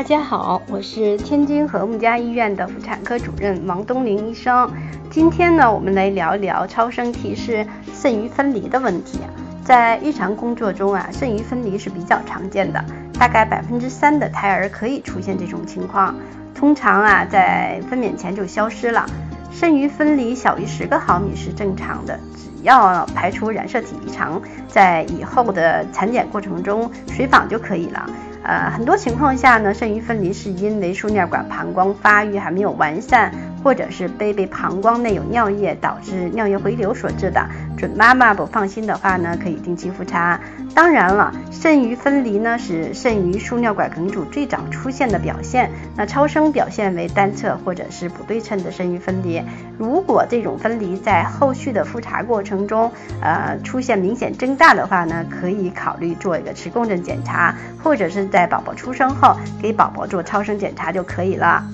大家好，我是天津和睦家医院的妇产科主任王东林医生。今天呢，我们来聊一聊超声提示肾盂分离的问题。在日常工作中啊，肾盂分离是比较常见的，大概百分之三的胎儿可以出现这种情况。通常啊，在分娩前就消失了。肾盂分离小于十个毫米是正常的，只要排除染色体异常，在以后的产检过程中随访就可以了。呃，很多情况下呢，肾盂分离是因为输尿管膀胱发育还没有完善，或者是 baby 膀胱内有尿液导致尿液回流所致的。准妈妈不放心的话呢，可以定期复查。当然了，肾盂分离呢是肾盂输尿管梗阻最早出现的表现。那超声表现为单侧或者是不对称的肾盂分离。如果这种分离在后续的复查过程中，呃，出现明显增大的话呢，可以考虑做一个磁共振检查，或者是在宝宝出生后给宝宝做超声检查就可以了。